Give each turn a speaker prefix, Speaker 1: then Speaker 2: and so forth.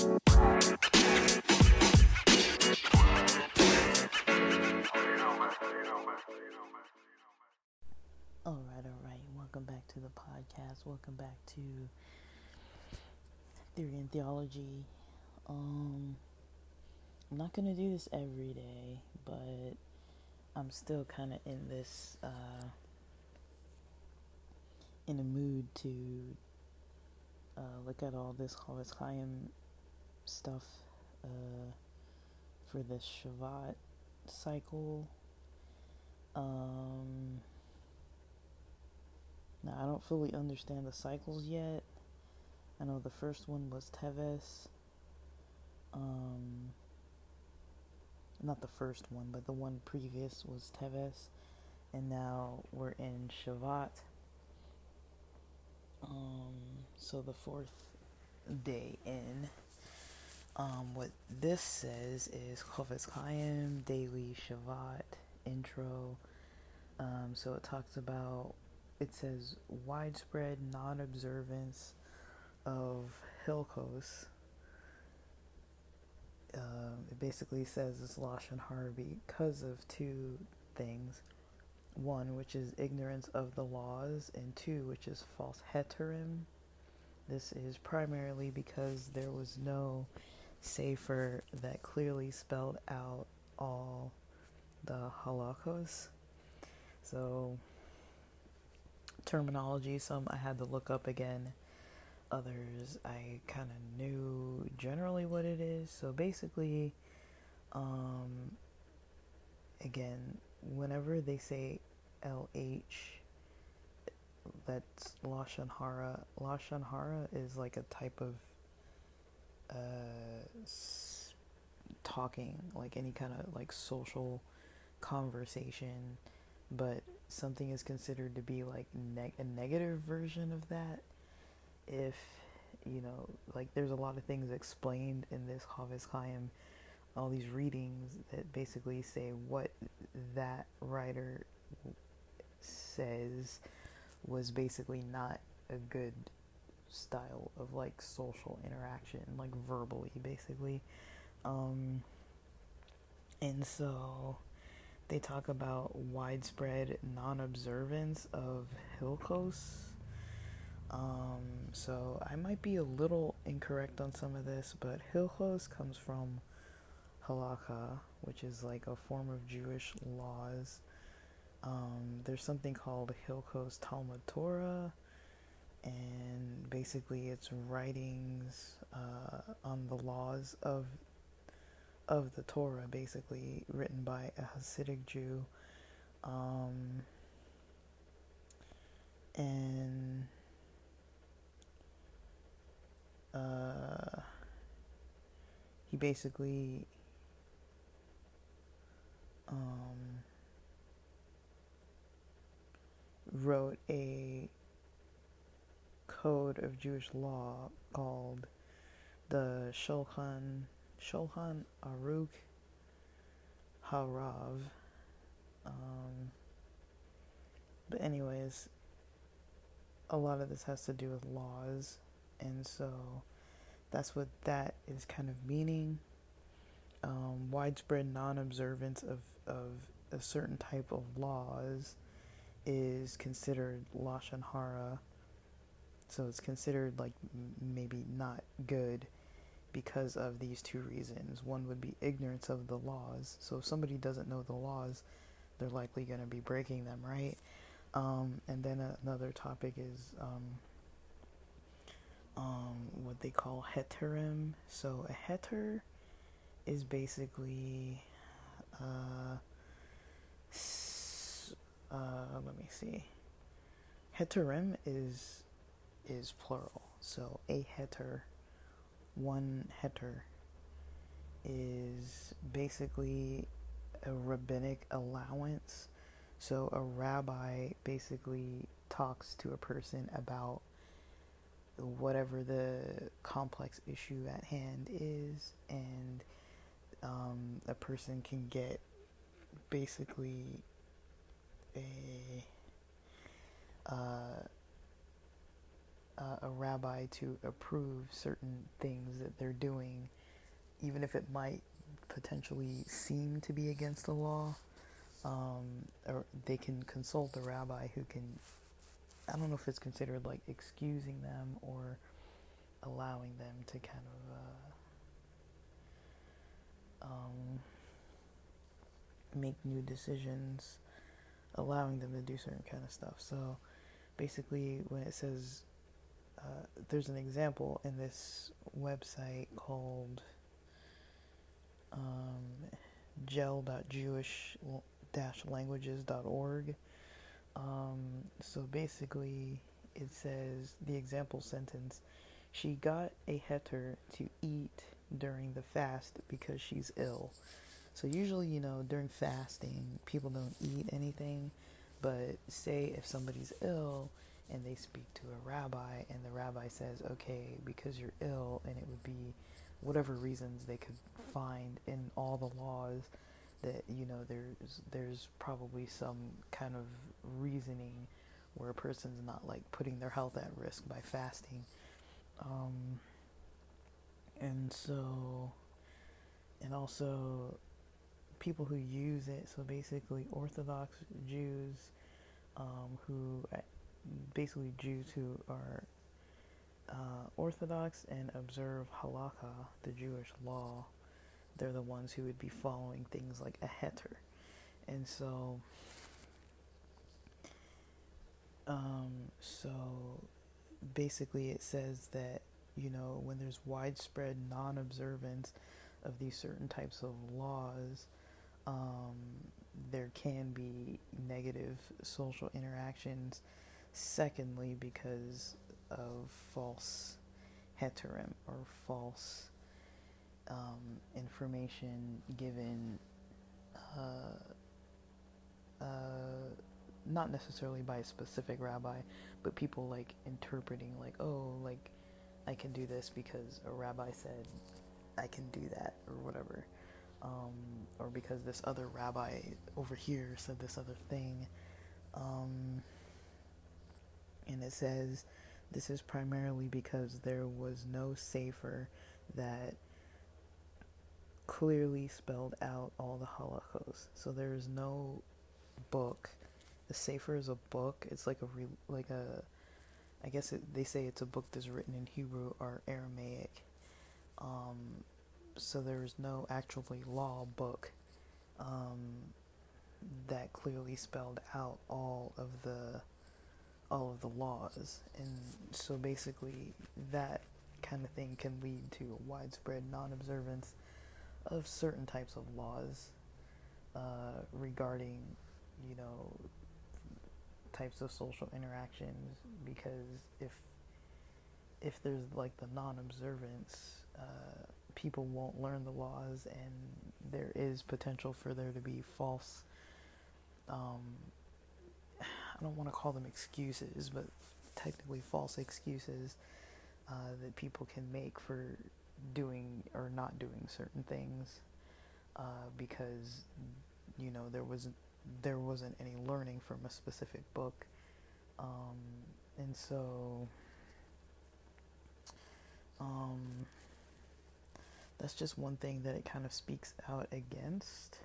Speaker 1: All right, all right. Welcome back to the podcast. Welcome back to Theory and Theology. Um, I'm not gonna do this every day, but I'm still kind of in this, uh, in a mood to uh, look at all this Chofetz Chaim stuff uh, for the Shavat cycle. Um, now, I don't fully understand the cycles yet. I know the first one was Teves. Um, not the first one, but the one previous was Teves. And now we're in Shavat. Um, so the fourth day in. Um, what this says is Chofetz Chaim, Daily Shavat, Intro. Um, so it talks about it says widespread non-observance of Hilchos. Um, it basically says it's Lashon Hara because of two things. One, which is ignorance of the laws, and two, which is false heterim. This is primarily because there was no sefer that clearly spelled out all the halachos. So terminology. Some I had to look up again. Others I kind of knew generally what it is. So basically, um, again, whenever they say LH, that's Lashon Hara. Lashon Hara is like a type of uh, talking, like any kind of like social conversation, but something is considered to be like neg- a negative version of that if you know like there's a lot of things explained in this Chofetz Chaim all these readings that basically say what that writer says was basically not a good style of like social interaction like verbally basically um and so they talk about widespread non-observance of Hilchos. Um, so I might be a little incorrect on some of this, but Hilchos comes from halakha, which is like a form of Jewish laws. Um, there's something called Hilchos Talmud Torah, and basically it's writings uh, on the laws of of the Torah, basically written by a Hasidic Jew. Um, and uh, he basically um, wrote a code of Jewish law called the Shulchan Shulchan Aruch Harav. Um, but anyways, a lot of this has to do with laws, and so that's what that is kind of meaning. Um, widespread non-observance of of a certain type of laws is considered lashon hara. So it's considered like maybe not good because of these two reasons. One would be ignorance of the laws. So if somebody doesn't know the laws, they're likely going to be breaking them, right? Um, and then another topic is um, um, what they call heterim. So a heter is basically, uh, uh, let me see. Heterim is is plural. So a heter one heter is basically a rabbinic allowance. So a rabbi basically talks to a person about whatever the complex issue at hand is, and um, a person can get basically a uh, uh, a rabbi to approve certain things that they're doing, even if it might potentially seem to be against the law. Um, or they can consult the rabbi who can, I don't know if it's considered like excusing them or allowing them to kind of uh, um, make new decisions, allowing them to do certain kind of stuff. So basically, when it says uh, there's an example in this website called um, gel.jewish-languages.org. Um, so basically, it says the example sentence she got a heter to eat during the fast because she's ill. So usually, you know, during fasting, people don't eat anything. But say if somebody's ill and they speak to a rabbi, and the rabbi says, okay, because you're ill, and it would be whatever reasons they could find in all the laws that you know there's there's probably some kind of reasoning where a person's not like putting their health at risk by fasting. Um, and so and also people who use it so basically orthodox jews um, who basically jews who are uh, Orthodox and observe halakha, the Jewish law, they're the ones who would be following things like a heter. And so, um, so basically it says that, you know, when there's widespread non observance of these certain types of laws, um, there can be negative social interactions. Secondly, because of false heterim or false um, information given uh, uh, not necessarily by a specific rabbi, but people like interpreting like, oh, like I can do this because a rabbi said I can do that or whatever. Um, or because this other rabbi over here said this other thing. Um, and it says this is primarily because there was no sefer that clearly spelled out all the halachos. So there is no book. The sefer is a book. It's like a re, like a I guess it, they say it's a book that's written in Hebrew or Aramaic. Um, so there is no actually law book um, that clearly spelled out all of the all of the laws. And so basically, that kind of thing can lead to a widespread non observance of certain types of laws uh, regarding, you know, types of social interactions. Because if if there's like the non-observance, uh, people won't learn the laws, and there is potential for there to be false um, I don't want to call them excuses, but technically false excuses uh, that people can make for doing or not doing certain things uh, because you know there wasn't there wasn't any learning from a specific book, um, and so um, that's just one thing that it kind of speaks out against.